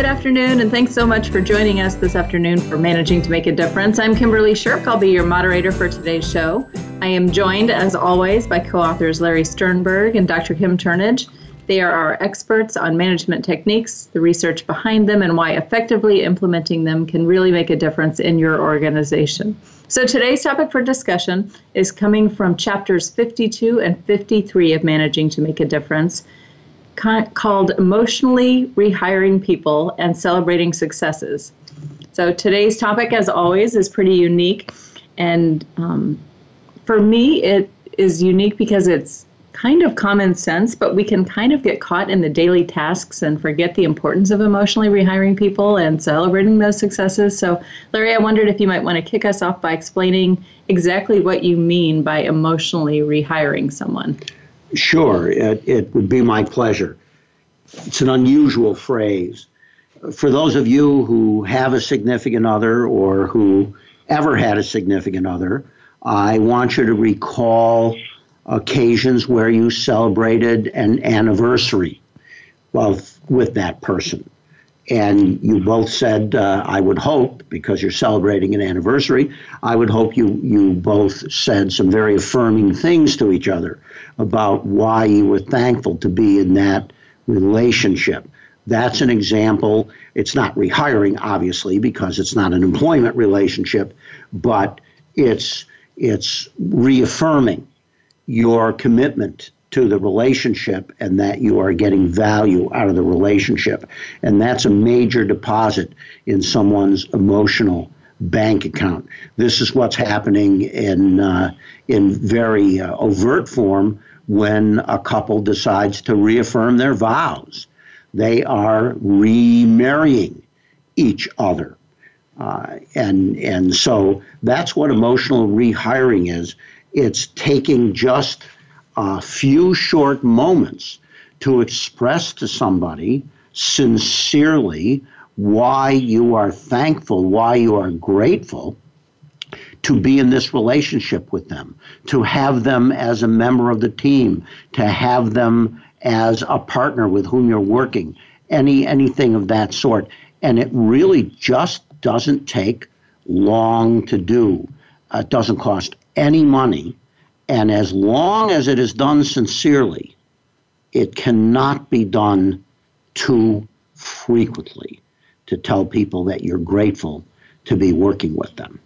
Good afternoon, and thanks so much for joining us this afternoon for Managing to Make a Difference. I'm Kimberly Shirk. I'll be your moderator for today's show. I am joined, as always, by co authors Larry Sternberg and Dr. Kim Turnage. They are our experts on management techniques, the research behind them, and why effectively implementing them can really make a difference in your organization. So, today's topic for discussion is coming from chapters 52 and 53 of Managing to Make a Difference called Emotionally Rehiring People and Celebrating Successes. So today's topic, as always, is pretty unique. And um, for me, it is unique because it's kind of common sense, but we can kind of get caught in the daily tasks and forget the importance of emotionally rehiring people and celebrating those successes. So, Larry, I wondered if you might want to kick us off by explaining exactly what you mean by emotionally rehiring someone. Sure, it, it would be my pleasure. It's an unusual phrase. For those of you who have a significant other or who ever had a significant other, I want you to recall occasions where you celebrated an anniversary well, with that person. And you both said, uh, I would hope, because you're celebrating an anniversary, I would hope you, you both said some very affirming things to each other about why you were thankful to be in that relationship. That's an example. It's not rehiring, obviously, because it's not an employment relationship, but it's it's reaffirming your commitment to the relationship and that you are getting value out of the relationship. And that's a major deposit in someone's emotional bank account. This is what's happening in uh, in very uh, overt form when a couple decides to reaffirm their vows. They are remarrying each other. Uh, and and so that's what emotional rehiring is. It's taking just a few short moments to express to somebody sincerely why you are thankful, why you are grateful to be in this relationship with them, to have them as a member of the team, to have them as a partner with whom you're working, any anything of that sort. And it really just doesn't take long to do. Uh, it doesn't cost any money. And as long as it is done sincerely, it cannot be done too frequently to tell people that you're grateful to be working with them.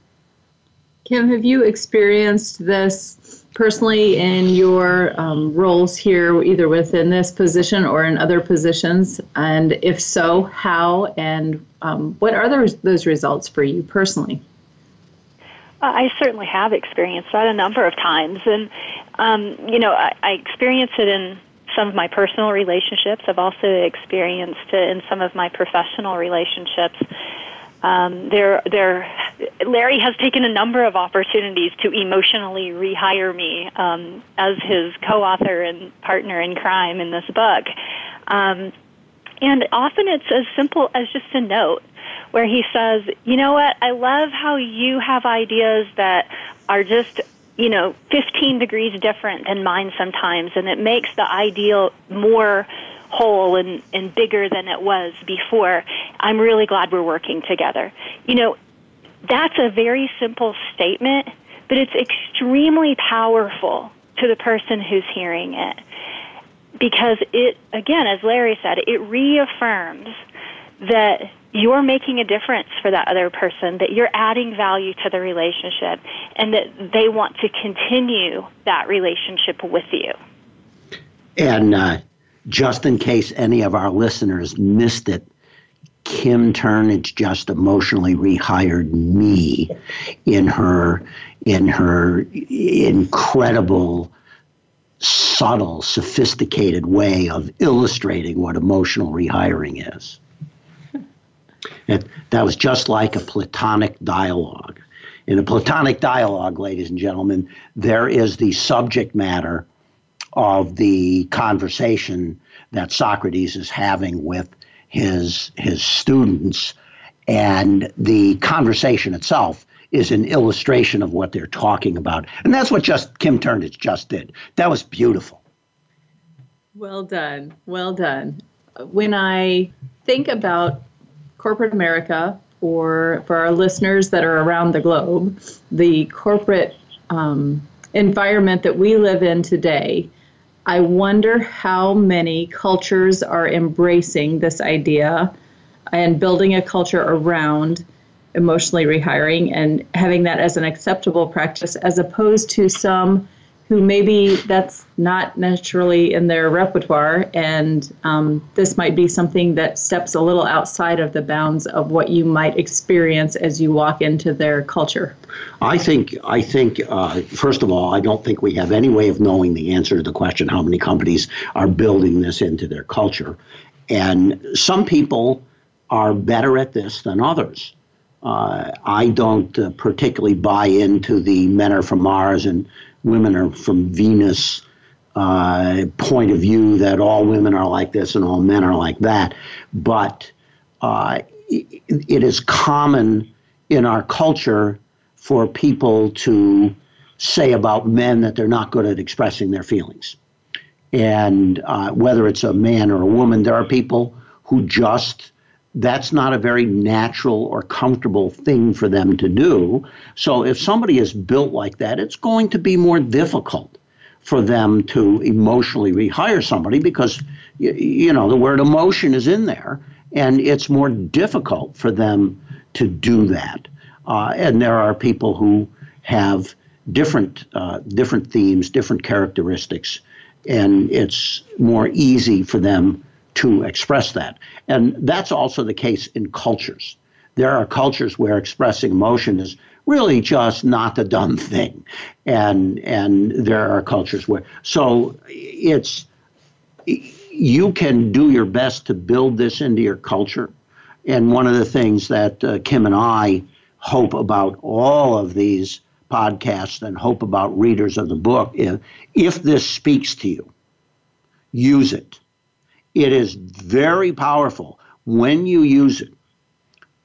Kim, have you experienced this personally in your um, roles here, either within this position or in other positions? And if so, how and um, what are those, those results for you personally? I certainly have experienced that a number of times. And, um, you know, I, I experience it in some of my personal relationships. I've also experienced it in some of my professional relationships. Um, there, there, Larry has taken a number of opportunities to emotionally rehire me um, as his co-author and partner in crime in this book. Um, and often it's as simple as just a note where he says, "You know what? I love how you have ideas that are just you know 15 degrees different than mine sometimes, and it makes the ideal more." whole and, and bigger than it was before. I'm really glad we're working together. You know, that's a very simple statement, but it's extremely powerful to the person who's hearing it. Because it, again, as Larry said, it reaffirms that you're making a difference for that other person, that you're adding value to the relationship, and that they want to continue that relationship with you. And uh, just in case any of our listeners missed it, Kim Turnage just emotionally rehired me in her in her incredible subtle sophisticated way of illustrating what emotional rehiring is it, that was just like a platonic dialogue in a platonic dialogue ladies and gentlemen there is the subject matter of the conversation that Socrates is having with his his students, and the conversation itself is an illustration of what they're talking about, and that's what just Kim Turnage just did. That was beautiful. Well done, well done. When I think about corporate America, or for our listeners that are around the globe, the corporate um, environment that we live in today, I wonder how many cultures are embracing this idea and building a culture around emotionally rehiring and having that as an acceptable practice as opposed to some who maybe that's not naturally in their repertoire, and um, this might be something that steps a little outside of the bounds of what you might experience as you walk into their culture. I think. I think. Uh, first of all, I don't think we have any way of knowing the answer to the question: how many companies are building this into their culture, and some people are better at this than others. Uh, I don't uh, particularly buy into the men are from Mars and women are from Venus uh, point of view that all women are like this and all men are like that. But uh, it, is common in our culture for people to say about men that they're not good at expressing their feelings. And uh, whether it's a man or a woman, there are people who just that's not a very natural or comfortable thing for them to do. So if somebody is built like that, it's going to be more difficult for them to emotionally rehire somebody because you know the word emotion is in there and it's more difficult for them to do that. Uh, and there are people who have different uh, different themes, different characteristics, and it's more easy for them to express that. And that's also the case in cultures. There are cultures where expressing emotion is really just not the done thing. And and there are cultures where so it's you can do your best to build this into your culture. And one of the things that uh, Kim and I hope about all of these podcasts and hope about readers of the book is if this speaks to you, use it it is very powerful when you use it.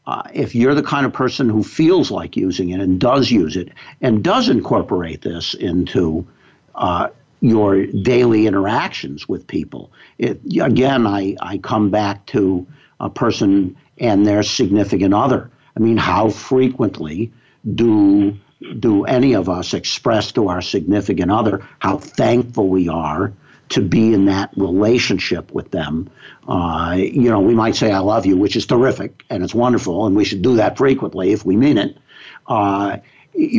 Uh, if you're the kind of person who feels like using it and does use it and does incorporate this into uh, your daily interactions with people, it, again, I, I come back to a person and their significant other. I mean, how frequently do do any of us express to our significant other how thankful we are to be in that relationship with them. Uh, you know, we might say "I love you," which is terrific and it's wonderful, and we should do that frequently if we mean it. Uh,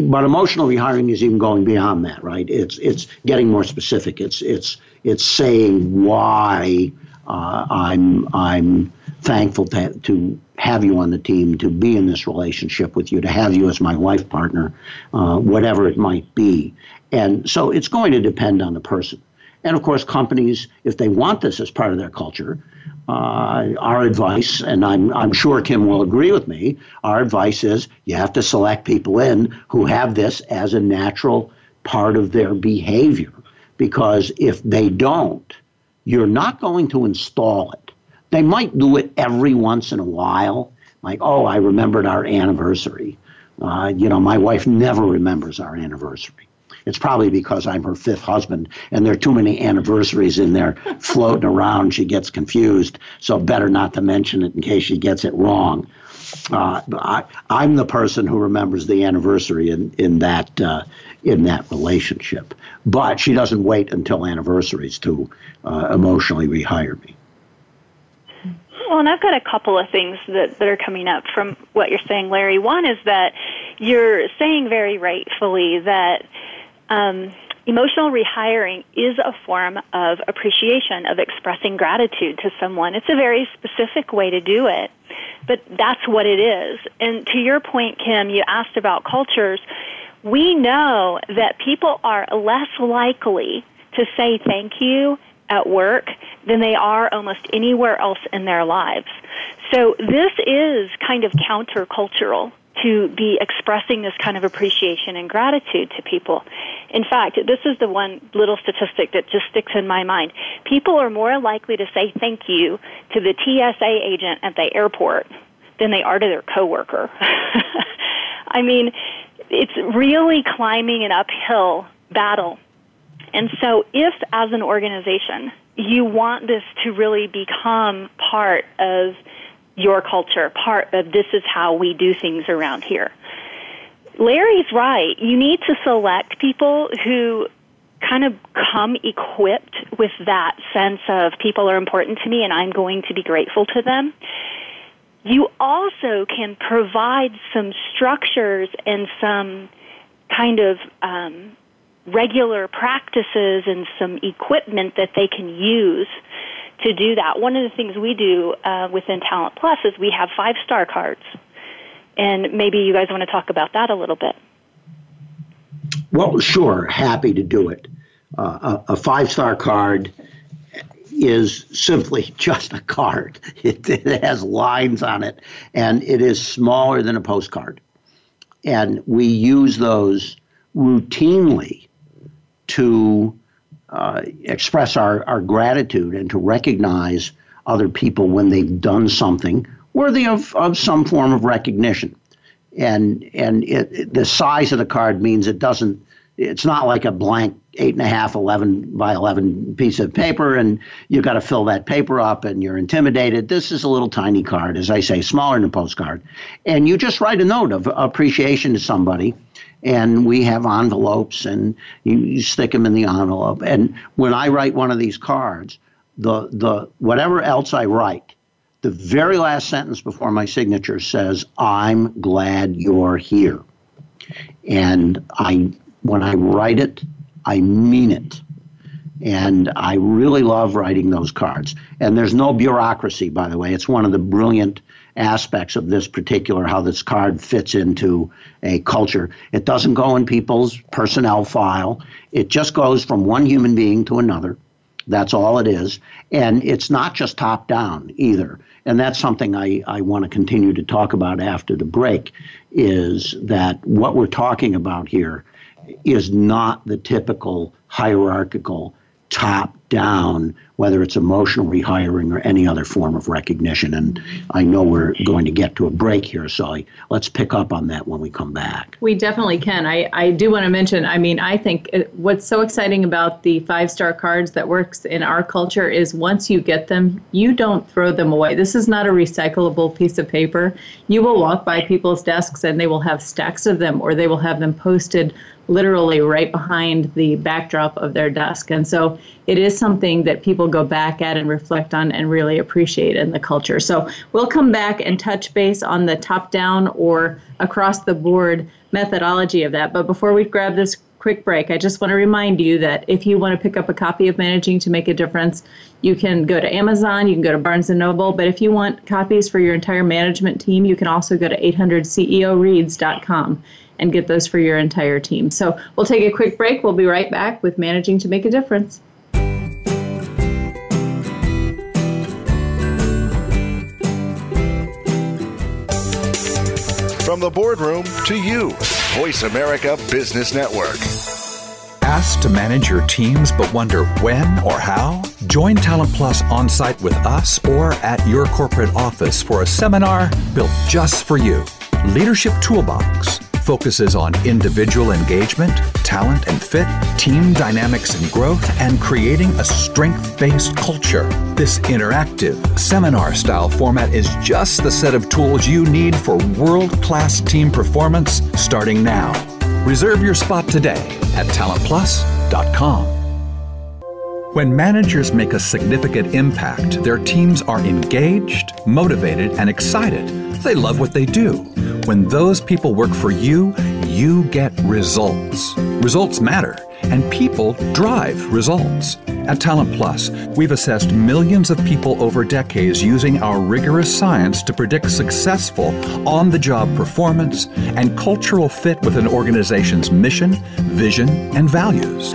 but emotional rehiring is even going beyond that, right? It's it's getting more specific. It's it's it's saying why uh, I'm I'm thankful to, to have you on the team, to be in this relationship with you, to have you as my life partner, uh, whatever it might be. And so it's going to depend on the person. And of course, companies, if they want this as part of their culture, uh, our advice, and I'm, I'm sure Kim will agree with me, our advice is you have to select people in who have this as a natural part of their behavior. Because if they don't, you're not going to install it. They might do it every once in a while, like, oh, I remembered our anniversary. Uh, you know, my wife never remembers our anniversary. It's probably because I'm her fifth husband, and there are too many anniversaries in there floating around. She gets confused, so better not to mention it in case she gets it wrong. Uh, I, I'm the person who remembers the anniversary in in that uh, in that relationship, but she doesn't wait until anniversaries to uh, emotionally rehire me. Well, and I've got a couple of things that, that are coming up from what you're saying, Larry. One is that you're saying very rightfully that um, emotional rehiring is a form of appreciation, of expressing gratitude to someone. It's a very specific way to do it, but that's what it is. And to your point, Kim, you asked about cultures. We know that people are less likely to say thank you at work than they are almost anywhere else in their lives. So this is kind of countercultural to be expressing this kind of appreciation and gratitude to people. In fact, this is the one little statistic that just sticks in my mind. People are more likely to say thank you to the TSA agent at the airport than they are to their coworker. I mean, it's really climbing an uphill battle. And so if as an organization you want this to really become part of your culture, part of this is how we do things around here. Larry's right. You need to select people who kind of come equipped with that sense of people are important to me and I'm going to be grateful to them. You also can provide some structures and some kind of um, regular practices and some equipment that they can use to do that. One of the things we do uh, within Talent Plus is we have five star cards. And maybe you guys want to talk about that a little bit. Well, sure, happy to do it. Uh, a, five star card is simply just a card. It, it, has lines on it, and it is smaller than a postcard. And we use those routinely to uh, express our, our gratitude and to recognize other people when they've done something worthy of, of some form of recognition. And and it, the size of the card means it doesn't. It's not like a blank eight and a half, 11 by 11 piece of paper, and you've got to fill that paper up and you're intimidated. This is a little tiny card, as I say, smaller than a postcard. And you just write a note of appreciation to somebody and we have envelopes and you, you stick them in the envelope. And when I write one of these cards, the the whatever else I write, the very last sentence before my signature says, "I'm glad you're here." And I when I write it, I mean it. And I really love writing those cards. And there's no bureaucracy, by the way. It's one of the brilliant aspects of this particular, how this card fits into a culture. It doesn't go in people's personnel file, it just goes from one human being to another. That's all it is. And it's not just top down either. And that's something I, I want to continue to talk about after the break is that what we're talking about here is not the typical hierarchical top down, whether it's emotional rehiring or any other form of recognition. And I know we're going to get to a break here, so let's pick up on that when we come back. We definitely can. I, I do want to mention, I mean, I think it, what's so exciting about the five star cards that works in our culture is once you get them, you don't throw them away. This is not a recyclable piece of paper. You will walk by people's desks and they will have stacks of them or they will have them posted literally right behind the backdrop of their desk. And so it is something that people go back at and reflect on and really appreciate in the culture. So we'll come back and touch base on the top down or across the board methodology of that. But before we grab this quick break, I just want to remind you that if you want to pick up a copy of Managing to Make a Difference, you can go to Amazon, you can go to Barnes & Noble, but if you want copies for your entire management team, you can also go to 800ceoreads.com and get those for your entire team. So we'll take a quick break. We'll be right back with Managing to Make a Difference. From the boardroom to you, Voice America Business Network. Asked to manage your teams but wonder when or how? Join Talent Plus on site with us or at your corporate office for a seminar built just for you. Leadership Toolbox focuses on individual engagement, talent and fit, team dynamics and growth, and creating a strength based culture. This interactive, seminar style format is just the set of tools you need for world class team performance starting now. Reserve your spot today at talentplus.com. When managers make a significant impact, their teams are engaged, motivated, and excited. They love what they do. When those people work for you, you get results. Results matter, and people drive results. At Talent Plus, we've assessed millions of people over decades using our rigorous science to predict successful on the job performance and cultural fit with an organization's mission, vision, and values.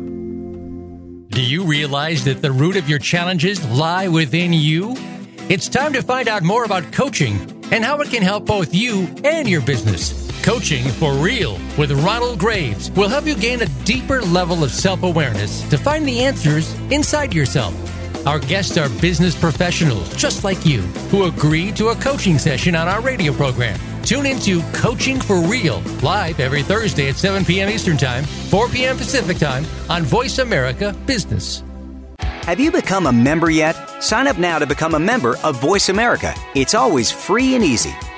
Do you realize that the root of your challenges lie within you? It's time to find out more about coaching and how it can help both you and your business. Coaching for Real with Ronald Graves will help you gain a deeper level of self awareness to find the answers inside yourself. Our guests are business professionals just like you who agree to a coaching session on our radio program. Tune into Coaching for Real live every Thursday at 7 p.m. Eastern Time, 4 p.m. Pacific Time on Voice America Business. Have you become a member yet? Sign up now to become a member of Voice America. It's always free and easy.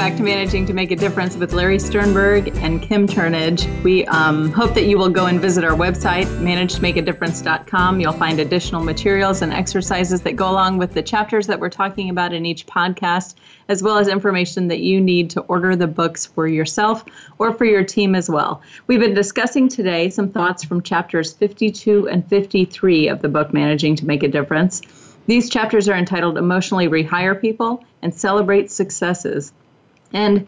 Back to Managing to Make a Difference with Larry Sternberg and Kim Turnage. We um, hope that you will go and visit our website, managetomakeadifference.com. You'll find additional materials and exercises that go along with the chapters that we're talking about in each podcast, as well as information that you need to order the books for yourself or for your team as well. We've been discussing today some thoughts from chapters 52 and 53 of the book, Managing to Make a Difference. These chapters are entitled Emotionally Rehire People and Celebrate Successes. And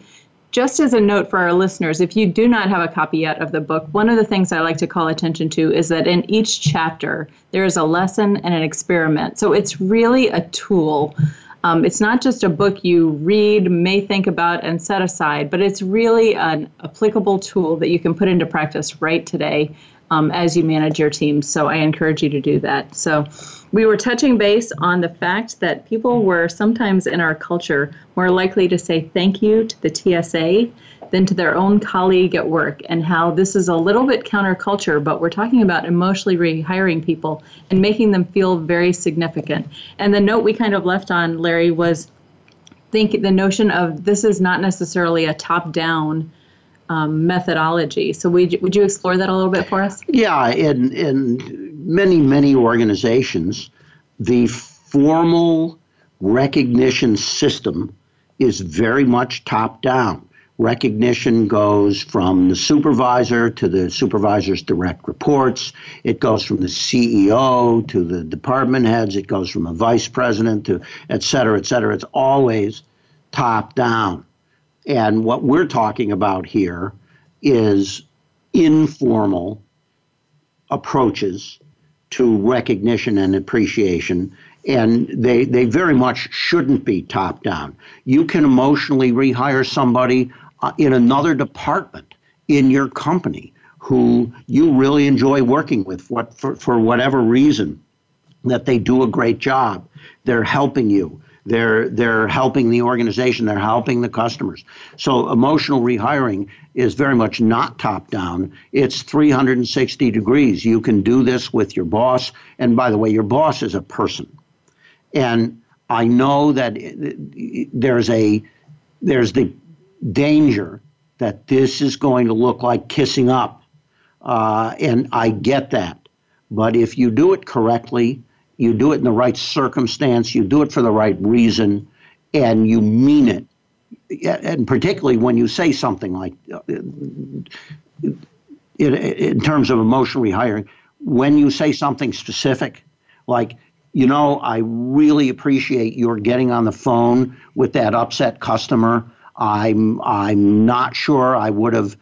just as a note for our listeners, if you do not have a copy yet of the book, one of the things I like to call attention to is that in each chapter, there is a lesson and an experiment. So it's really a tool. Um, it's not just a book you read, may think about, and set aside, but it's really an applicable tool that you can put into practice right today um, as you manage your team. So I encourage you to do that. So we were touching base on the fact that people were sometimes in our culture more likely to say thank you to the TSA than to their own colleague at work, and how this is a little bit counterculture, but we're talking about emotionally rehiring people and making them feel very significant. And the note we kind of left on, Larry, was think the notion of this is not necessarily a top down um, methodology. So would you, would you explore that a little bit for us? Yeah, in in many many organizations, the formal recognition system is very much top down. Recognition goes from the supervisor to the supervisor's direct reports. It goes from the CEO to the department heads. It goes from a vice president to et cetera, et cetera. It's always top down. And what we're talking about here is informal approaches to recognition and appreciation. And they, they very much shouldn't be top down. You can emotionally rehire somebody uh, in another department in your company who you really enjoy working with what, for, for whatever reason that they do a great job. They're helping you. They're they're helping the organization. They're helping the customers. So emotional rehiring is very much not top down. It's 360 degrees. You can do this with your boss. And by the way, your boss is a person. And I know that there's a there's the danger that this is going to look like kissing up, uh, and I get that. But if you do it correctly, you do it in the right circumstance, you do it for the right reason, and you mean it. And particularly when you say something like, uh, in, in terms of emotional rehiring, when you say something specific, like, you know, I really appreciate your getting on the phone with that upset customer. I'm I'm not sure I would have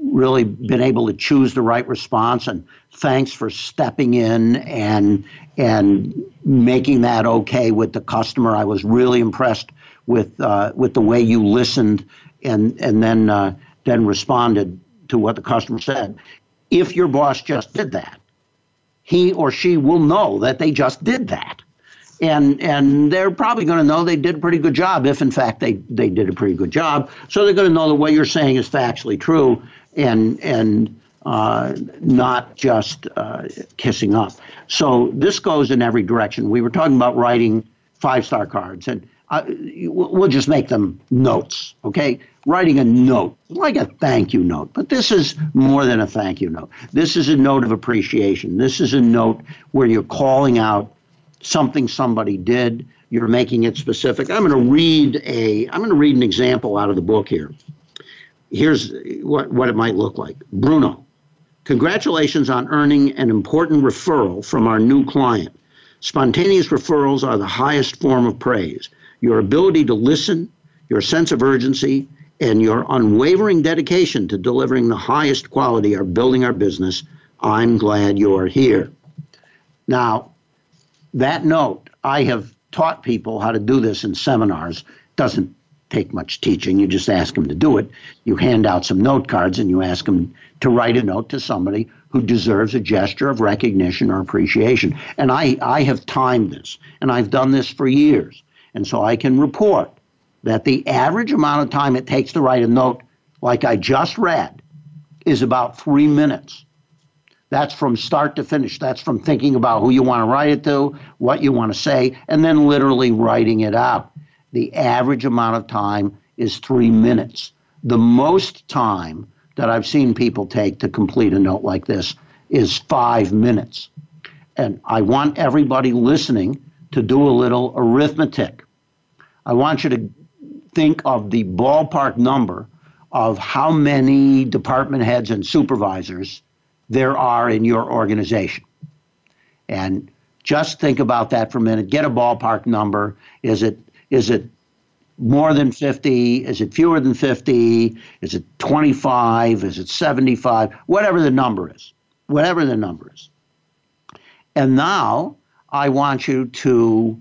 really been able to choose the right response and thanks for stepping in and and making that okay with the customer. I was really impressed with uh, with the way you listened and and then uh, then responded to what the customer said. If your boss just did that he or she will know that they just did that. And and they're probably going to know they did a pretty good job if in fact they they did a pretty good job. So they're going to know that what you're saying is factually true and and uh, not just uh, kissing up so this goes in every direction we were talking about writing five star cards and we'll just make them notes okay writing a note like a thank you note but this is more than a thank you note this is a note of appreciation this is a note where you're calling out something somebody did. You're making it specific. I'm going to read a. I'm going to read an example out of the book here. Here's what what it might look like. Bruno, congratulations on earning an important referral from our new client. Spontaneous referrals are the highest form of praise. Your ability to listen, your sense of urgency, and your unwavering dedication to delivering the highest quality are building our business. I'm glad you're here. Now, that note, I have taught people how to do this in seminars. Doesn't take much teaching. You just ask them to do it. You hand out some note cards and you ask them to write a note to somebody who deserves a gesture of recognition or appreciation. And I, I have timed this, and I've done this for years. And so I can report that the average amount of time it takes to write a note, like I just read, is about three minutes. That's from start to finish. That's from thinking about who you want to write it to, what you want to say, and then literally writing it out. The average amount of time is three minutes. The most time that I've seen people take to complete a note like this is five minutes. And I want everybody listening to do a little arithmetic. I want you to think of the ballpark number of how many department heads and supervisors there are in your organization. And just think about that for a minute. Get a ballpark number. Is it is it more than 50? Is it fewer than 50? Is it 25? Is it 75? Whatever the number is. Whatever the number is. And now I want you to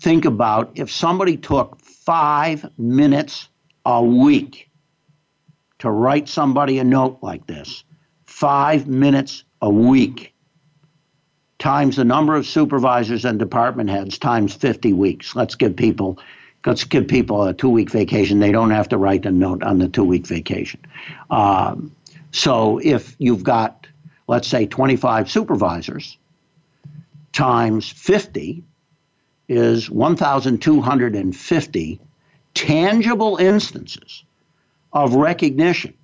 think about if somebody took five minutes a week to write somebody a note like this, five minutes a week times the number of supervisors and department heads times 50 weeks. Let's give people let's give people a two week vacation. They don't have to write a note on the two week vacation. Um, so if you've got, let's say, 25 supervisors times 50 is 1,250 tangible instances of recognition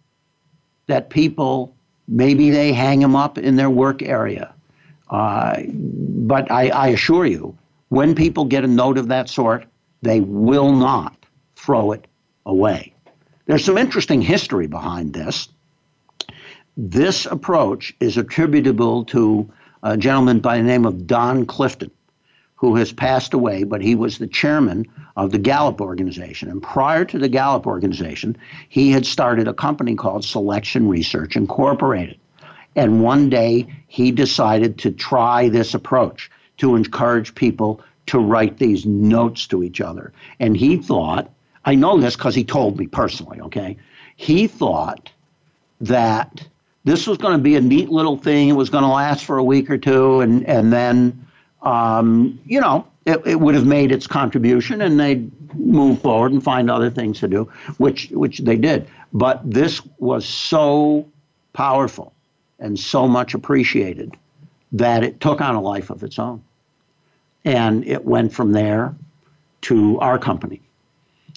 that people Maybe they hang them up in their work area. Uh, but I, I assure you, when people get a note of that sort, they will not throw it away. There's some interesting history behind this. This approach is attributable to a gentleman by the name of Don Clifton who has passed away, but he was the chairman of the Gallup organization. And prior to the Gallup organization, he had started a company called Selection Research Incorporated. And one day he decided to try this approach to encourage people to write these notes to each other. And he thought, I know this because he told me personally, okay? He thought that this was going to be a neat little thing. It was going to last for a week or two, and, and then um, you know, it, it, would have made its contribution and they'd move forward and find other things to do, which, which they did. But this was so powerful and so much appreciated that it took on a life of its own. And it went from there to our company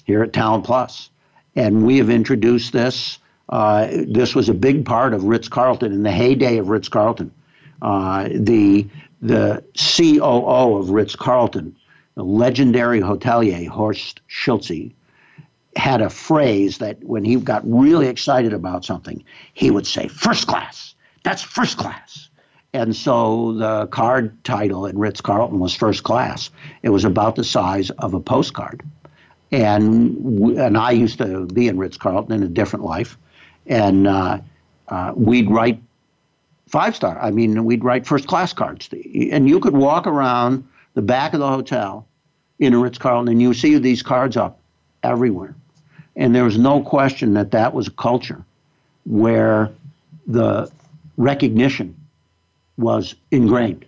here at Talent Plus. And we have introduced this. Uh, this was a big part of Ritz Carlton in the heyday of Ritz Carlton. Uh, the the COO of Ritz Carlton, the legendary hotelier Horst Schulze, had a phrase that when he got really excited about something, he would say, First class. That's first class. And so the card title at Ritz Carlton was first class. It was about the size of a postcard. And, and I used to be in Ritz Carlton in a different life. And uh, uh, we'd write five star. I mean, we'd write first class cards, and you could walk around the back of the hotel in a Ritz Carlton, and you see these cards up everywhere. And there was no question that that was a culture where the recognition was ingrained.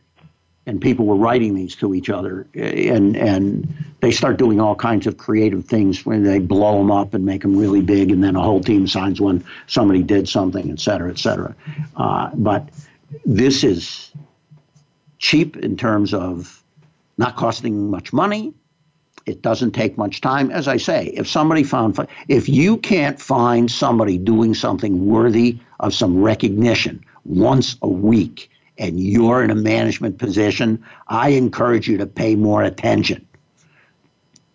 and people were writing these to each other, and and they start doing all kinds of creative things when they blow them up and make them really big, and then a whole team signs when somebody did something, et cetera, et cetera. Uh, but this is cheap in terms of not costing much money. It doesn't take much time. As I say, if somebody found, if you can't find somebody doing something worthy of some recognition once a week and you're in a management position, I encourage you to pay more attention.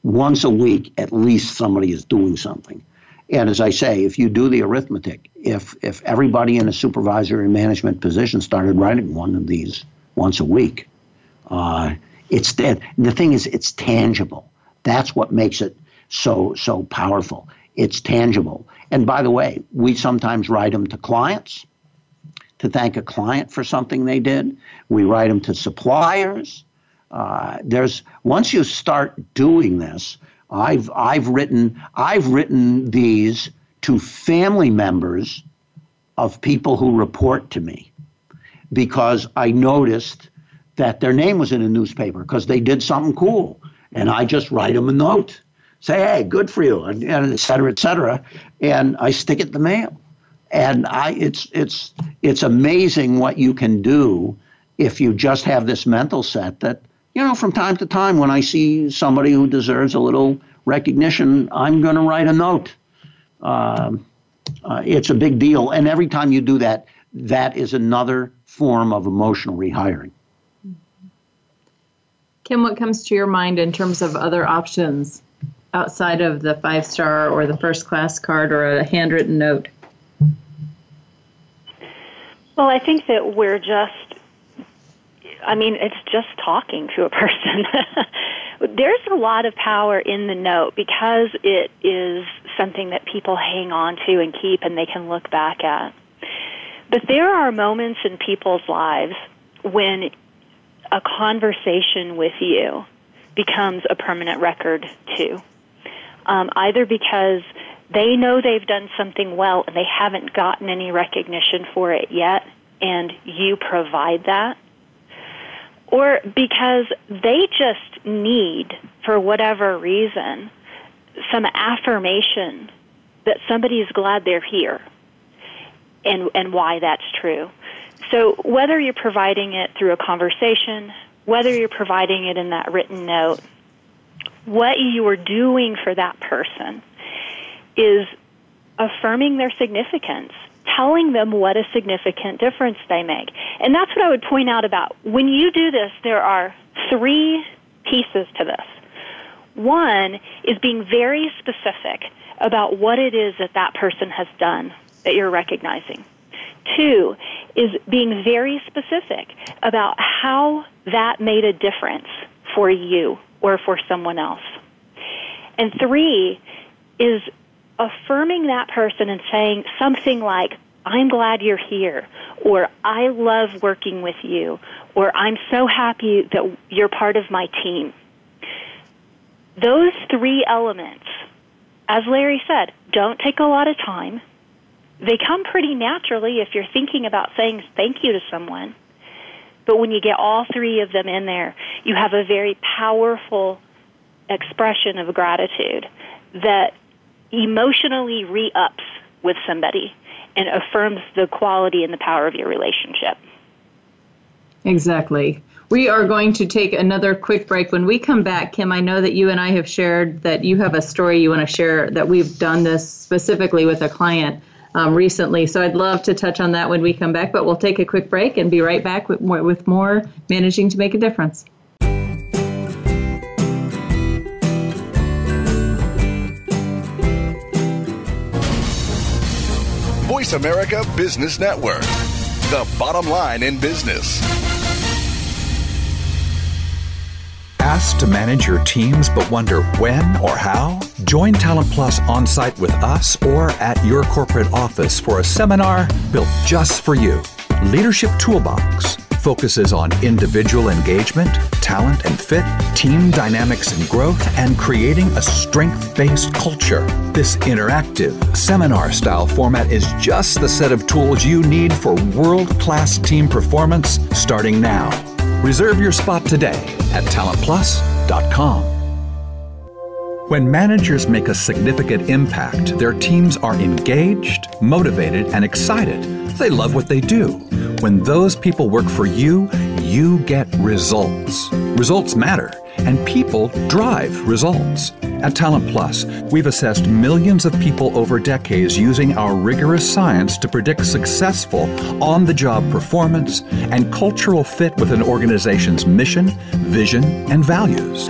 Once a week, at least somebody is doing something. And as I say, if you do the arithmetic, if if everybody in a supervisory management position started writing one of these once a week, uh, it's dead. The thing is, it's tangible. That's what makes it so so powerful. It's tangible. And by the way, we sometimes write them to clients to thank a client for something they did. We write them to suppliers. Uh, there's once you start doing this, I've I've written I've written these to family members of people who report to me because I noticed that their name was in a newspaper because they did something cool, and I just write them a note, say, "Hey, good for you," and, and et cetera, et cetera, and I stick it in the mail and I, it's it's it's amazing what you can do if you just have this mental set that you know from time to time when I see somebody who deserves a little recognition, I'm going to write a note. Um, uh, it's a big deal, and every time you do that, that is another form of emotional rehiring. Kim, what comes to your mind in terms of other options outside of the five star or the first class card or a handwritten note? Well, I think that we're just, I mean, it's just talking to a person. There's a lot of power in the note because it is something that people hang on to and keep and they can look back at. But there are moments in people's lives when a conversation with you becomes a permanent record too. Um, either because they know they've done something well and they haven't gotten any recognition for it yet, and you provide that. Or because they just need, for whatever reason, some affirmation that somebody is glad they're here and, and why that's true. So, whether you're providing it through a conversation, whether you're providing it in that written note, what you are doing for that person is affirming their significance, telling them what a significant difference they make. And that's what I would point out about when you do this, there are three pieces to this. One is being very specific about what it is that that person has done that you're recognizing. Two is being very specific about how that made a difference for you or for someone else. And three is affirming that person and saying something like, I'm glad you're here, or I love working with you, or I'm so happy that you're part of my team. Those three elements, as Larry said, don't take a lot of time. They come pretty naturally if you're thinking about saying thank you to someone. But when you get all three of them in there, you have a very powerful expression of gratitude that emotionally re ups with somebody and affirms the quality and the power of your relationship. Exactly. We are going to take another quick break. When we come back, Kim, I know that you and I have shared that you have a story you want to share that we've done this specifically with a client um, recently. So I'd love to touch on that when we come back, but we'll take a quick break and be right back with more, with more Managing to Make a Difference. Voice America Business Network, the bottom line in business. Asked to manage your teams but wonder when or how? Join Talent Plus on site with us or at your corporate office for a seminar built just for you. Leadership Toolbox focuses on individual engagement, talent and fit, team dynamics and growth, and creating a strength based culture. This interactive, seminar style format is just the set of tools you need for world class team performance starting now. Reserve your spot today at talentplus.com. When managers make a significant impact, their teams are engaged, motivated, and excited. They love what they do. When those people work for you, you get results. Results matter, and people drive results. At Talent Plus, we've assessed millions of people over decades using our rigorous science to predict successful on the job performance and cultural fit with an organization's mission, vision, and values.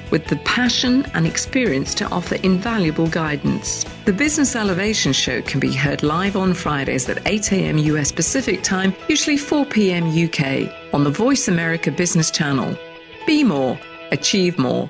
with the passion and experience to offer invaluable guidance. The Business Elevation Show can be heard live on Fridays at 8 a.m. US Pacific Time, usually 4 p.m. UK, on the Voice America Business Channel. Be more, achieve more.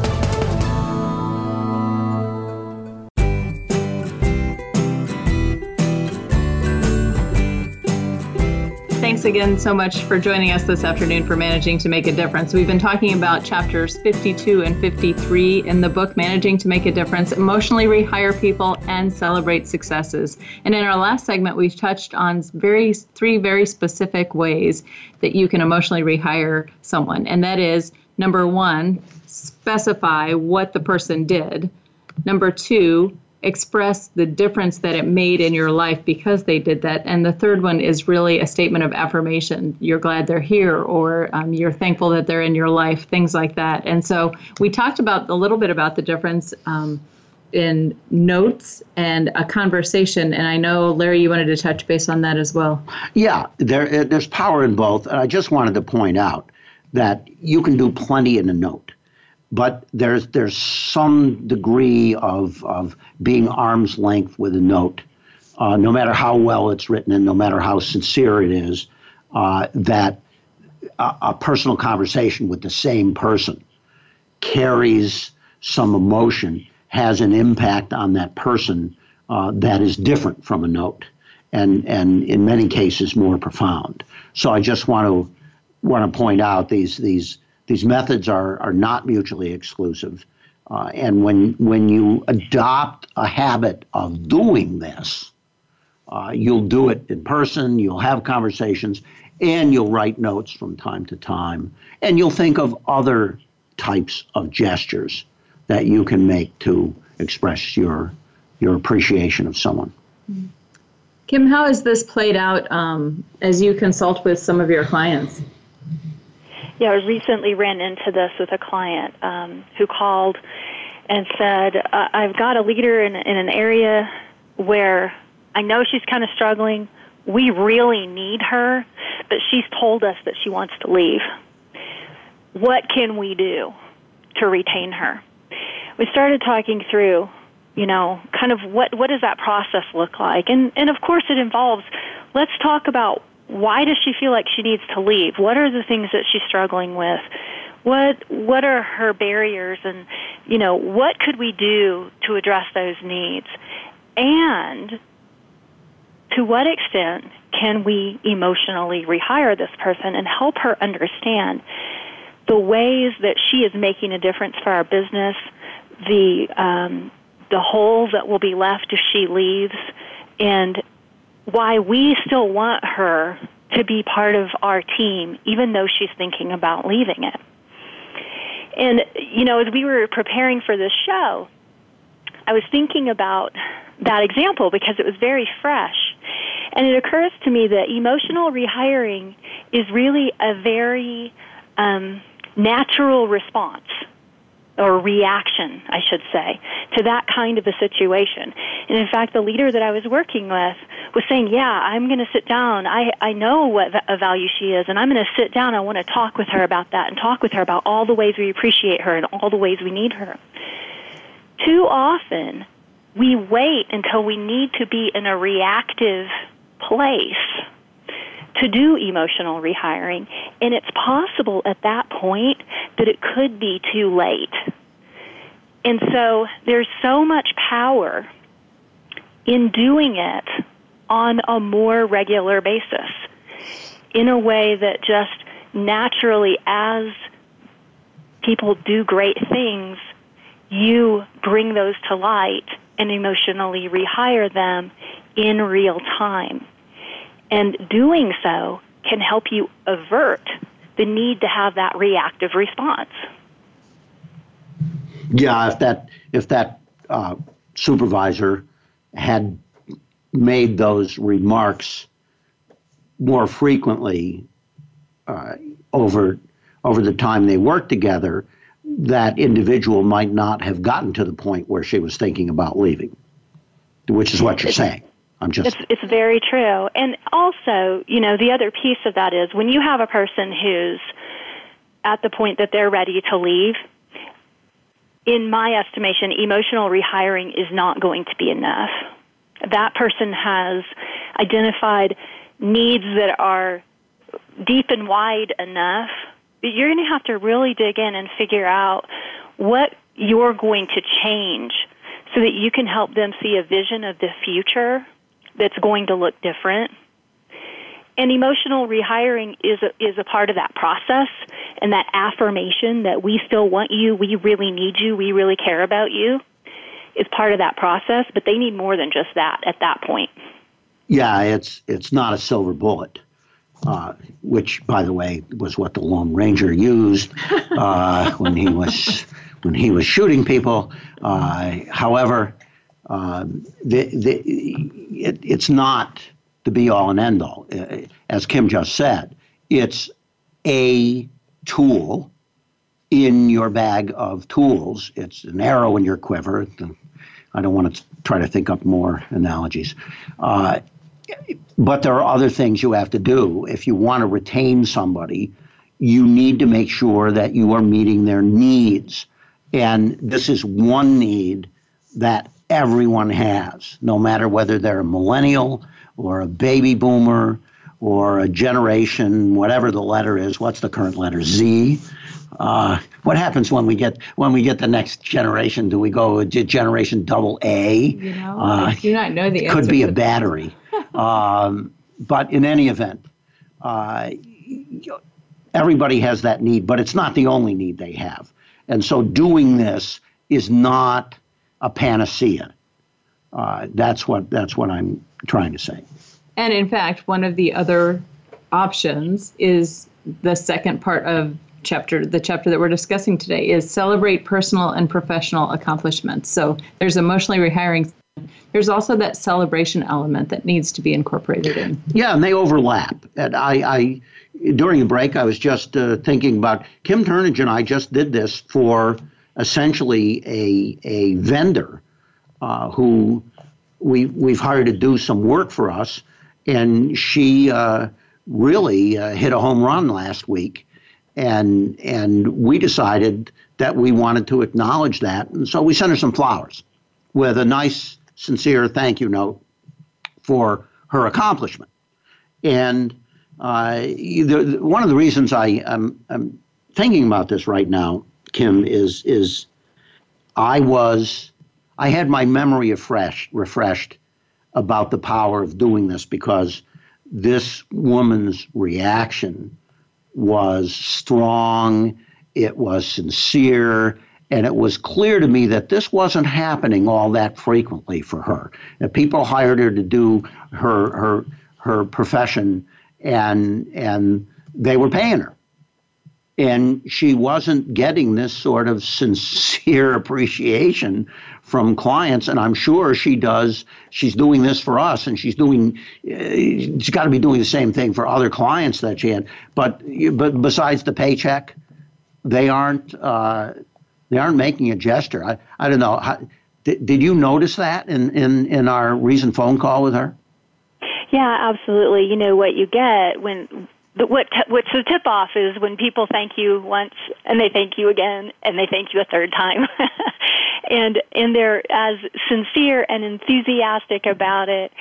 Thanks again so much for joining us this afternoon for Managing to Make a Difference. We've been talking about chapters 52 and 53 in the book Managing to Make a Difference Emotionally Rehire People and Celebrate Successes. And in our last segment, we've touched on very three very specific ways that you can emotionally rehire someone. And that is number one, specify what the person did. Number two, express the difference that it made in your life because they did that. And the third one is really a statement of affirmation. You're glad they're here, or um, you're thankful that they're in your life, things like that. And so we talked about a little bit about the difference. Um, in notes and a conversation, and I know Larry, you wanted to touch base on that as well. Yeah, there, there's power in both, and I just wanted to point out that you can do plenty in a note but there's there's some degree of of being arm's length with a note, uh, no matter how well it's written and no matter how sincere it is, uh, that a, a, personal conversation with the same person carries some emotion, has an impact on that person uh, that is different from a note, and and in many cases more profound. So I just want to want to point out these these these methods are, are not mutually exclusive. Uh, and when, when you adopt a habit of doing this, uh, you'll do it in person, you'll have conversations, and you'll write notes from time to time. And you'll think of other types of gestures that you can make to express your, your appreciation of someone. Kim, how has this played out um, as you consult with some of your clients? Yeah, I recently ran into this with a client um, who called and said, "I've got a leader in, in an area where I know she's kind of struggling. We really need her, but she's told us that she wants to leave. What can we do to retain her?" We started talking through, you know, kind of what what does that process look like, and and of course it involves. Let's talk about why does she feel like she needs to leave? What are the things that she's struggling with? What what are her barriers and you know, what could we do to address those needs? And to what extent can we emotionally rehire this person and help her understand the ways that she is making a difference for our business, the um, the hole that will be left if she leaves, and why we still want her to be part of our team, even though she's thinking about leaving it. And, you know, as we were preparing for this show, I was thinking about that example because it was very fresh. And it occurs to me that emotional rehiring is really a very um, natural response or reaction, I should say, to that kind of a situation. And in fact, the leader that I was working with was saying, "Yeah, I'm going to sit down. I I know what a value she is, and I'm going to sit down. I want to talk with her about that and talk with her about all the ways we appreciate her and all the ways we need her." Too often, we wait until we need to be in a reactive place to do emotional rehiring. And it's possible at that point that it could be too late. And so there's so much power in doing it on a more regular basis in a way that just naturally, as people do great things, you bring those to light and emotionally rehire them in real time. And doing so can help you avert the need to have that reactive response. Yeah, if that if that uh, supervisor had made those remarks more frequently uh, over over the time they worked together, that individual might not have gotten to the point where she was thinking about leaving, which is what you're saying. I'm just. It's, it's very true. And also, you know, the other piece of that is when you have a person who's at the point that they're ready to leave, in my estimation, emotional rehiring is not going to be enough. That person has identified needs that are deep and wide enough. You're going to have to really dig in and figure out what you're going to change so that you can help them see a vision of the future that's going to look different. And emotional rehiring is a, is a part of that process and that affirmation that we still want you, we really need you, we really care about you is part of that process, but they need more than just that at that point. Yeah, it's it's not a silver bullet, uh, which, by the way, was what the Lone Ranger used uh, when he was when he was shooting people. Uh, however, um, the, the, it, it's not the be all and end all. Uh, as Kim just said, it's a tool in your bag of tools. It's an arrow in your quiver. I don't want to try to think up more analogies. Uh, but there are other things you have to do. If you want to retain somebody, you need to make sure that you are meeting their needs. And this is one need that everyone has, no matter whether they're a millennial or a baby boomer or a generation, whatever the letter is. What's the current letter? Z. Uh, what happens when we get when we get the next generation? Do we go to generation double A? You know, uh, I do not know the Could be a battery, um, but in any event, uh, everybody has that need, but it's not the only need they have. And so, doing this is not a panacea. Uh, that's what that's what I'm trying to say. And in fact, one of the other options is the second part of chapter the chapter that we're discussing today is celebrate personal and professional accomplishments. So there's emotionally rehiring. There's also that celebration element that needs to be incorporated in. Yeah and they overlap. And i, I during the break i was just uh, thinking about kim turnage and i just did this for essentially a, a vendor uh, who we, we've hired to do some work for us. And she uh, really uh, hit a home run last week. And, and we decided that we wanted to acknowledge that. And so we sent her some flowers with a nice, sincere thank you note for her accomplishment. And uh, the, one of the reasons I am I'm thinking about this right now Kim, is is I was I had my memory refreshed refreshed about the power of doing this because this woman's reaction was strong, it was sincere, and it was clear to me that this wasn't happening all that frequently for her. That people hired her to do her her her profession, and and they were paying her, and she wasn't getting this sort of sincere appreciation from clients and i'm sure she does she's doing this for us and she's doing uh, she's got to be doing the same thing for other clients that she had. But but besides the paycheck they aren't uh, they aren't making a gesture. I, I don't know How, did, did you notice that in, in in our recent phone call with her? Yeah absolutely. You know what you get when but what what's the tip off is when people thank you once and they thank you again and they thank you a third time. And and they're as sincere and enthusiastic about it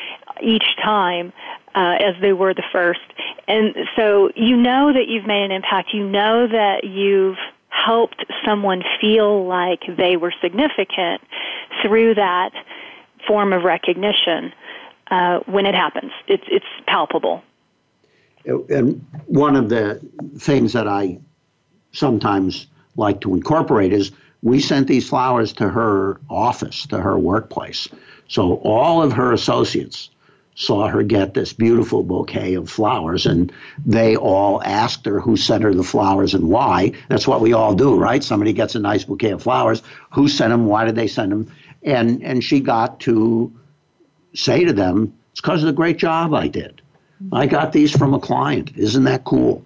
each time uh, as they were the first. And so you know that you've made an impact. You know that you've helped someone feel like they were significant through that form of recognition uh, when it happens. It's it's palpable and one of the things that I sometimes like to incorporate is we sent these flowers to her office, to her workplace. So all of her associates saw her get this beautiful bouquet of flowers, and they all asked her who sent her the flowers and why. That's what we all do, right? Somebody gets a nice bouquet of flowers. Who sent them? Why did they send them? And and she got to say to them, "It's because of the great job I did." I got these from a client. Isn't that cool?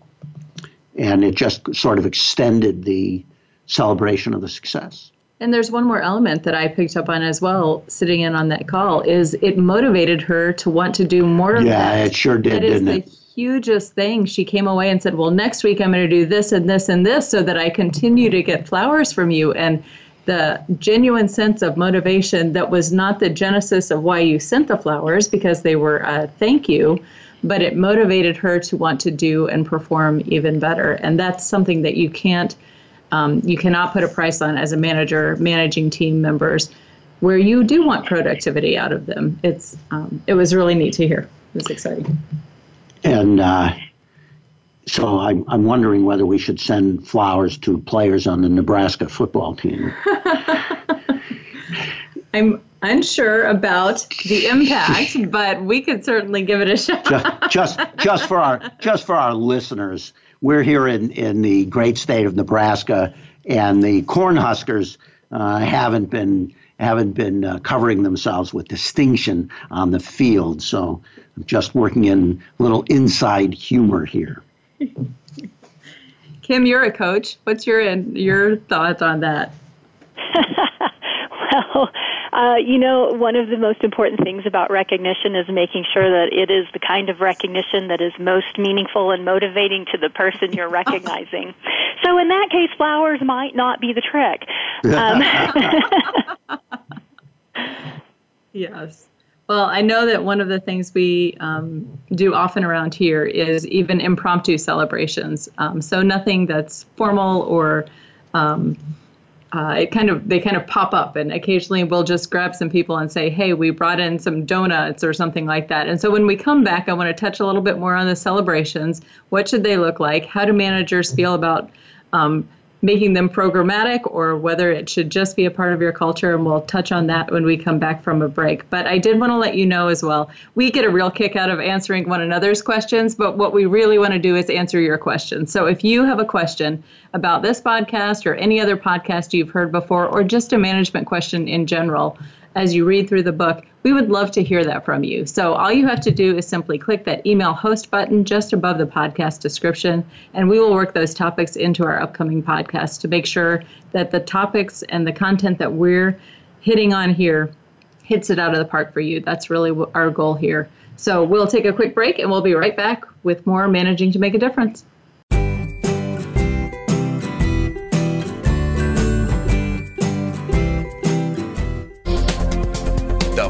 And it just sort of extended the celebration of the success. And there's one more element that I picked up on as well, sitting in on that call, is it motivated her to want to do more of yeah, that. Yeah, it sure did, that didn't is it? the hugest thing. She came away and said, Well, next week I'm going to do this and this and this so that I continue to get flowers from you. And the genuine sense of motivation that was not the genesis of why you sent the flowers because they were a thank you, but it motivated her to want to do and perform even better. And that's something that you can't, um, you cannot put a price on as a manager managing team members, where you do want productivity out of them. It's, um, it was really neat to hear. It was exciting. And uh, so I'm, I'm wondering whether we should send flowers to players on the Nebraska football team. I'm unsure about the impact, but we could certainly give it a shot. just, just, just for our, just for our listeners, we're here in, in the great state of Nebraska, and the Cornhuskers uh, haven't been haven't been uh, covering themselves with distinction on the field. So, I'm just working in a little inside humor here. Kim, you're a coach. What's your your thoughts on that? well, uh, you know, one of the most important things about recognition is making sure that it is the kind of recognition that is most meaningful and motivating to the person you're recognizing. so, in that case, flowers might not be the trick. Um, yes. Well, I know that one of the things we um, do often around here is even impromptu celebrations. Um, so nothing that's formal or um, uh, it kind of they kind of pop up and occasionally we'll just grab some people and say hey we brought in some donuts or something like that. And so when we come back i want to touch a little bit more on the celebrations. What should they look like? How do managers feel about um, making them programmatic or whether it should just be a part of your culture. And we'll touch on that when we come back from a break. But I did want to let you know as well, we get a real kick out of answering one another's questions, but what we really want to do is answer your questions. So if you have a question about this podcast or any other podcast you've heard before, or just a management question in general, as you read through the book, we would love to hear that from you. So all you have to do is simply click that email host button just above the podcast description, and we will work those topics into our upcoming podcast to make sure that the topics and the content that we're hitting on here hits it out of the park for you. That's really our goal here. So we'll take a quick break and we'll be right back with more Managing to Make a Difference.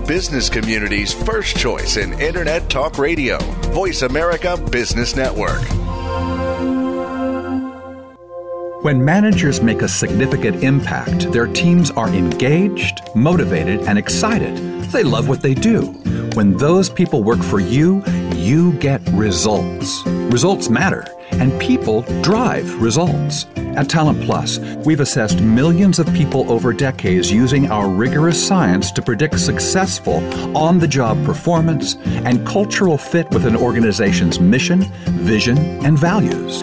Business community's first choice in Internet Talk Radio, Voice America Business Network. When managers make a significant impact, their teams are engaged, motivated, and excited. They love what they do. When those people work for you, you get results. Results matter, and people drive results. At Talent Plus, we've assessed millions of people over decades using our rigorous science to predict successful on the job performance and cultural fit with an organization's mission, vision, and values.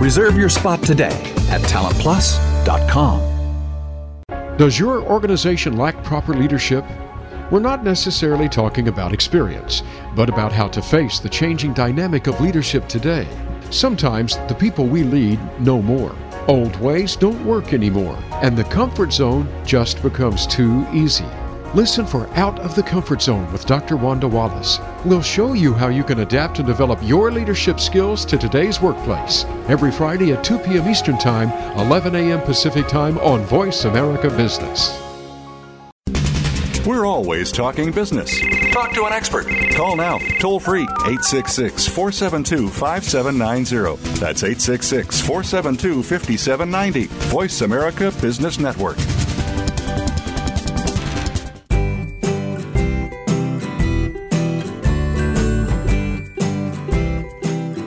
Reserve your spot today at talentplus.com. Does your organization lack proper leadership? We're not necessarily talking about experience, but about how to face the changing dynamic of leadership today. Sometimes the people we lead know more. Old ways don't work anymore, and the comfort zone just becomes too easy. Listen for Out of the Comfort Zone with Dr. Wanda Wallace. We'll show you how you can adapt and develop your leadership skills to today's workplace. Every Friday at 2 p.m. Eastern Time, 11 a.m. Pacific Time on Voice America Business. We're always talking business. Talk to an expert. Call now, toll free, 866 472 5790. That's 866 472 5790. Voice America Business Network.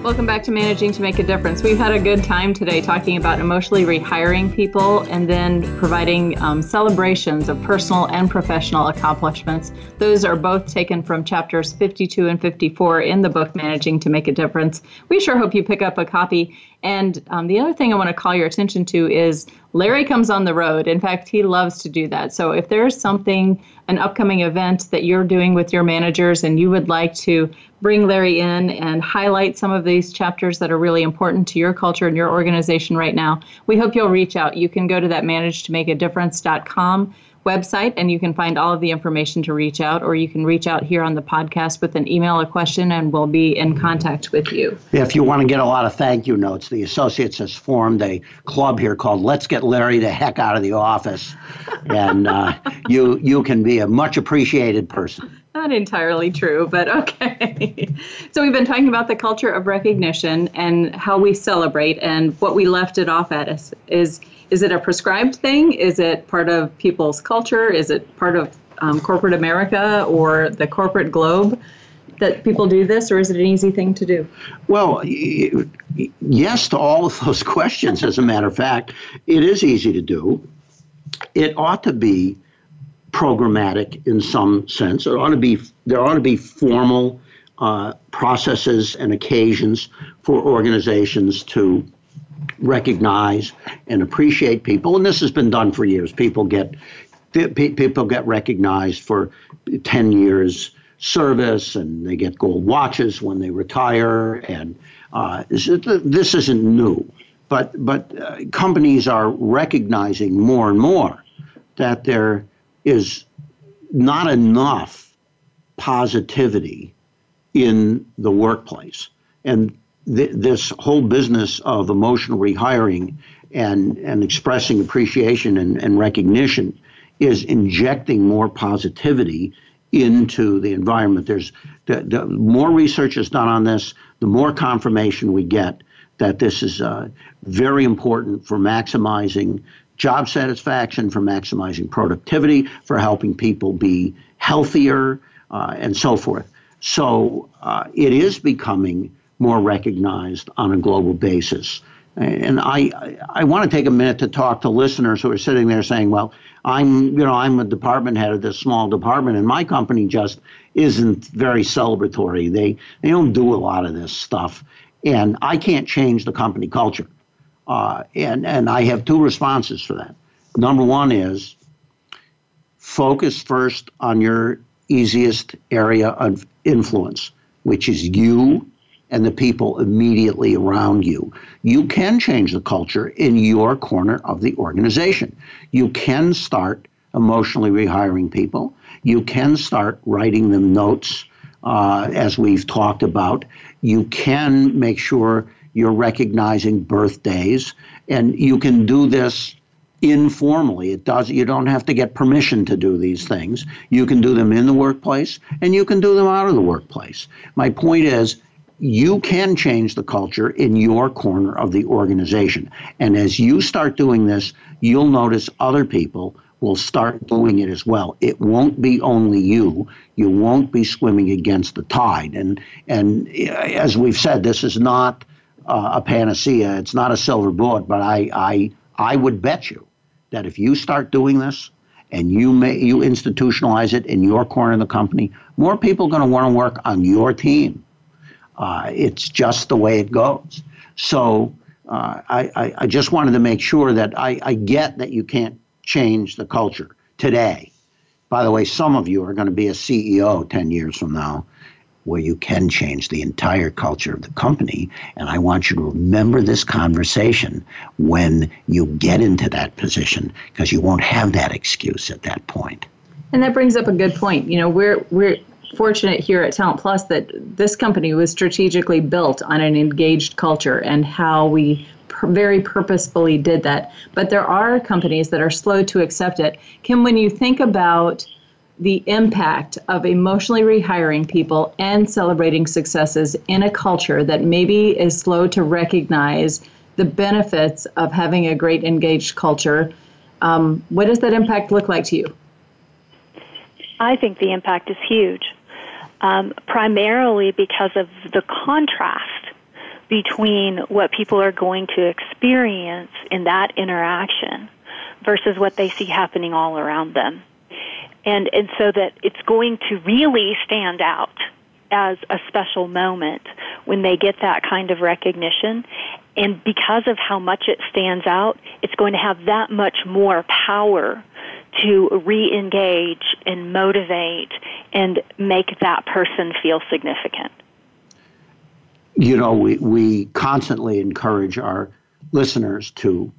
Welcome back to Managing to Make a Difference. We've had a good time today talking about emotionally rehiring people and then providing um, celebrations of personal and professional accomplishments. Those are both taken from chapters 52 and 54 in the book Managing to Make a Difference. We sure hope you pick up a copy. And um, the other thing I want to call your attention to is Larry comes on the road. In fact, he loves to do that. So if there's something, an upcoming event that you're doing with your managers and you would like to bring Larry in and highlight some of these chapters that are really important to your culture and your organization right now, we hope you'll reach out. You can go to that managetomakeadifference.com website and you can find all of the information to reach out or you can reach out here on the podcast with an email a question and we'll be in contact with you. If you want to get a lot of thank you notes the associates has formed a club here called let's get larry the heck out of the office. And uh, you you can be a much appreciated person. Not entirely true, but okay. so we've been talking about the culture of recognition and how we celebrate, and what we left it off at is is is it a prescribed thing? Is it part of people's culture? Is it part of um, corporate America or the corporate globe that people do this, or is it an easy thing to do? Well, yes to all of those questions. As a matter of fact, it is easy to do. It ought to be programmatic in some sense. There ought to be there ought to be formal uh, processes and occasions for organizations to recognize and appreciate people, and this has been done for years. People get people get recognized for ten years service, and they get gold watches when they retire. And uh, this isn't new, but but uh, companies are recognizing more and more that there is not enough positivity in the workplace, and th- this whole business of emotional rehiring and, and expressing appreciation and, and recognition is injecting more positivity into the environment. There's the, the more research is done on this, the more confirmation we get that this is uh, very important for maximizing job satisfaction, for maximizing productivity, for helping people be healthier, uh, and so forth. So uh, it is becoming more recognized on a global basis. And I, I want to take a minute to talk to listeners who are sitting there saying, well, I'm, you know, I'm a department head of this small department, and my company just isn't very celebratory. They, they don't do a lot of this stuff, and I can't change the company culture. Uh, and and I have two responses for that. Number one is focus first on your easiest area of influence, which is you and the people immediately around you. You can change the culture in your corner of the organization. You can start emotionally rehiring people. You can start writing them notes, uh, as we've talked about. You can make sure you're recognizing birthdays, and you can do this informally. It does. You don't have to get permission to do these things. You can do them in the workplace, and you can do them out of the workplace. My point is you can change the culture in your corner of the organization. And as you start doing this, you'll notice other people will start doing it as well. It won't be only you. You won't be swimming against the tide. And and as we've said, this is not uh, a panacea. It's not a silver bullet. But I I I would bet you that if you start doing this and you may you institutionalize it in your corner of the company, more people are going to want to work on your team. Uh, it's just the way it goes. So uh, I, I, just wanted to make sure that I, I get that you can't change the culture today. By the way, some of you are going to be a CEO 10 years from now where you can change the entire culture of the company. And I want you to remember this conversation when you get into that position because you won't have that excuse at that point. And that brings up a good point. You know, we're we're fortunate here at Talent Plus that this company was strategically built on an engaged culture and how we very purposefully did that. But there are companies that are slow to accept it. Kim, when you think about the impact of emotionally rehiring people and celebrating successes in a culture that maybe is slow to recognize the benefits of having a great engaged culture, um, what does that impact look like to you? I think the impact is huge um, primarily because of the contrast between what people are going to experience in that interaction versus what they see happening all around them. And, and so that it's going to really stand out as a special moment when they get that kind of recognition. And because of how much it stands out, it's going to have that much more power to re engage and motivate and make that person feel significant? You know, we, we constantly encourage our listeners to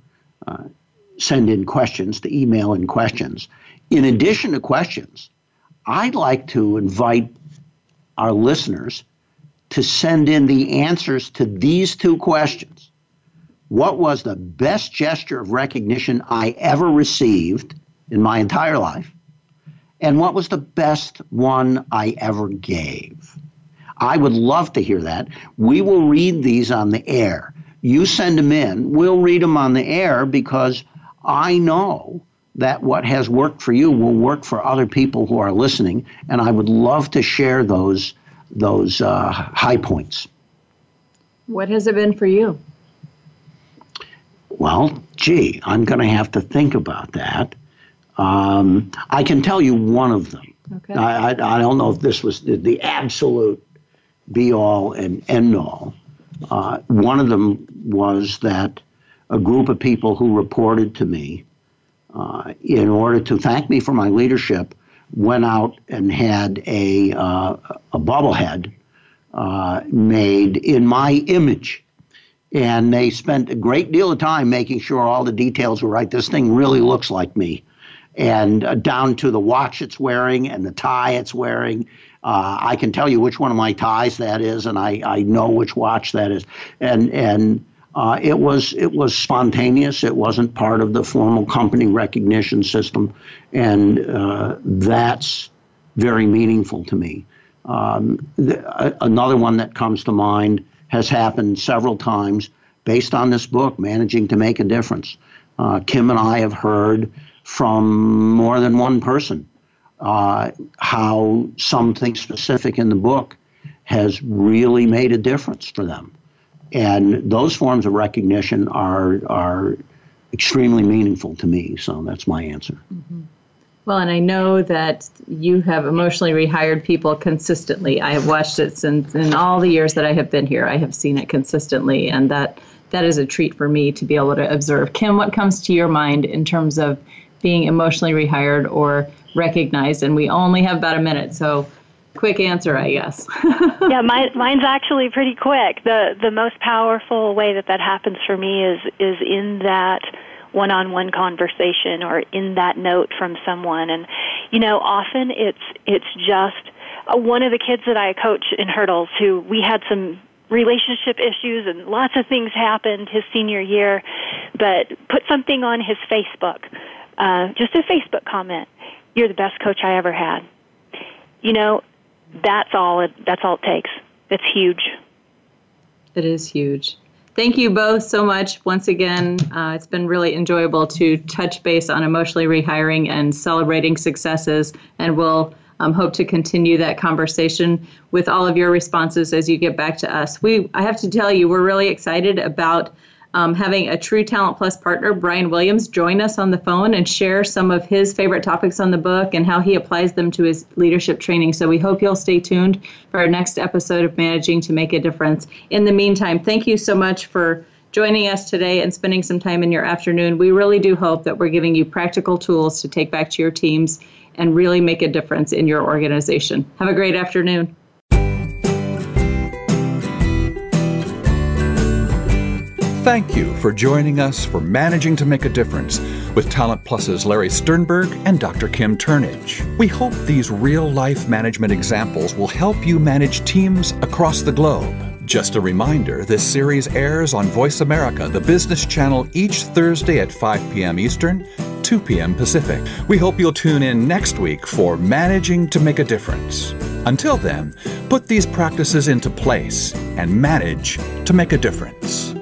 uh, send in questions, to email in questions. In addition to questions, I'd like to invite our listeners to send in the answers to these two questions. What was the best gesture of recognition I ever received? in my entire life. And what was the best one I ever gave? I would love to hear that. We will read these on the air. You send them in, we'll read them on the air because I know that what has worked for you will work for other people who are listening, and I would love to share those those uh, high points. What has it been for you? Well, gee, I'm going to have to think about that. Um, I can tell you one of them. Okay. I, I, I don't know if this was the, the absolute be all and end all. Uh, one of them was that a group of people who reported to me uh, in order to thank me for my leadership went out and had a, uh, a bobblehead uh, made in my image. And they spent a great deal of time making sure all the details were right. This thing really looks like me and uh, down to the watch it's wearing and the tie it's wearing. Uh, I can tell you which one of my ties that is, and I, I know which watch that is. And and uh, it was it was spontaneous. It wasn't part of the formal company recognition system, and uh, that's very meaningful to me. Um, the, another one that comes to mind has happened several times based on this book, Managing to Make a Difference. Uh, Kim and I have heard from more than one person. Uh, how something specific in the book has really made a difference for them. And those forms of recognition are are extremely meaningful to me. So that's my answer. Mm-hmm. Well, and I know that you have emotionally rehired people consistently. I have watched it since in all the years that I have been here. I have seen it consistently, and that that is a treat for me to be able to observe. Kim, what comes to your mind in terms of being emotionally rehired or recognized? And we only have about a minute, so quick answer, I guess. yeah, my, mine's actually pretty quick. the The most powerful way that that happens for me is is in that one-on-one conversation or in that note from someone. And you know, often it's it's just uh, one of the kids that I coach in hurdles who we had some relationship issues and lots of things happened his senior year, but put something on his Facebook, uh, just a Facebook comment. You're the best coach I ever had. You know, that's all. It, that's all it takes. It's huge. It is huge. Thank you both so much once again. Uh, it's been really enjoyable to touch base on emotionally rehiring and celebrating successes, and we'll um, hope to continue that conversation with all of your responses as you get back to us. We, I have to tell you, we're really excited about um, having a True Talent Plus partner, Brian Williams, join us on the phone and share some of his favorite topics on the book and how he applies them to his leadership training. So we hope you'll stay tuned for our next episode of Managing to Make a Difference. In the meantime, thank you so much for joining us today and spending some time in your afternoon. We really do hope that we're giving you practical tools to take back to your teams and really make a difference in your organization. Have a great afternoon. Thank you for joining us for Managing to Make a Difference with Talent Plus's Larry Sternberg and Dr. Kim Turnage. We hope these real life management examples will help you manage teams across the globe. Just a reminder this series airs on Voice America, the business channel, each Thursday at 5 p.m. Eastern, 2 p.m. Pacific. We hope you'll tune in next week for Managing to Make a Difference. Until then, put these practices into place and manage to make a difference.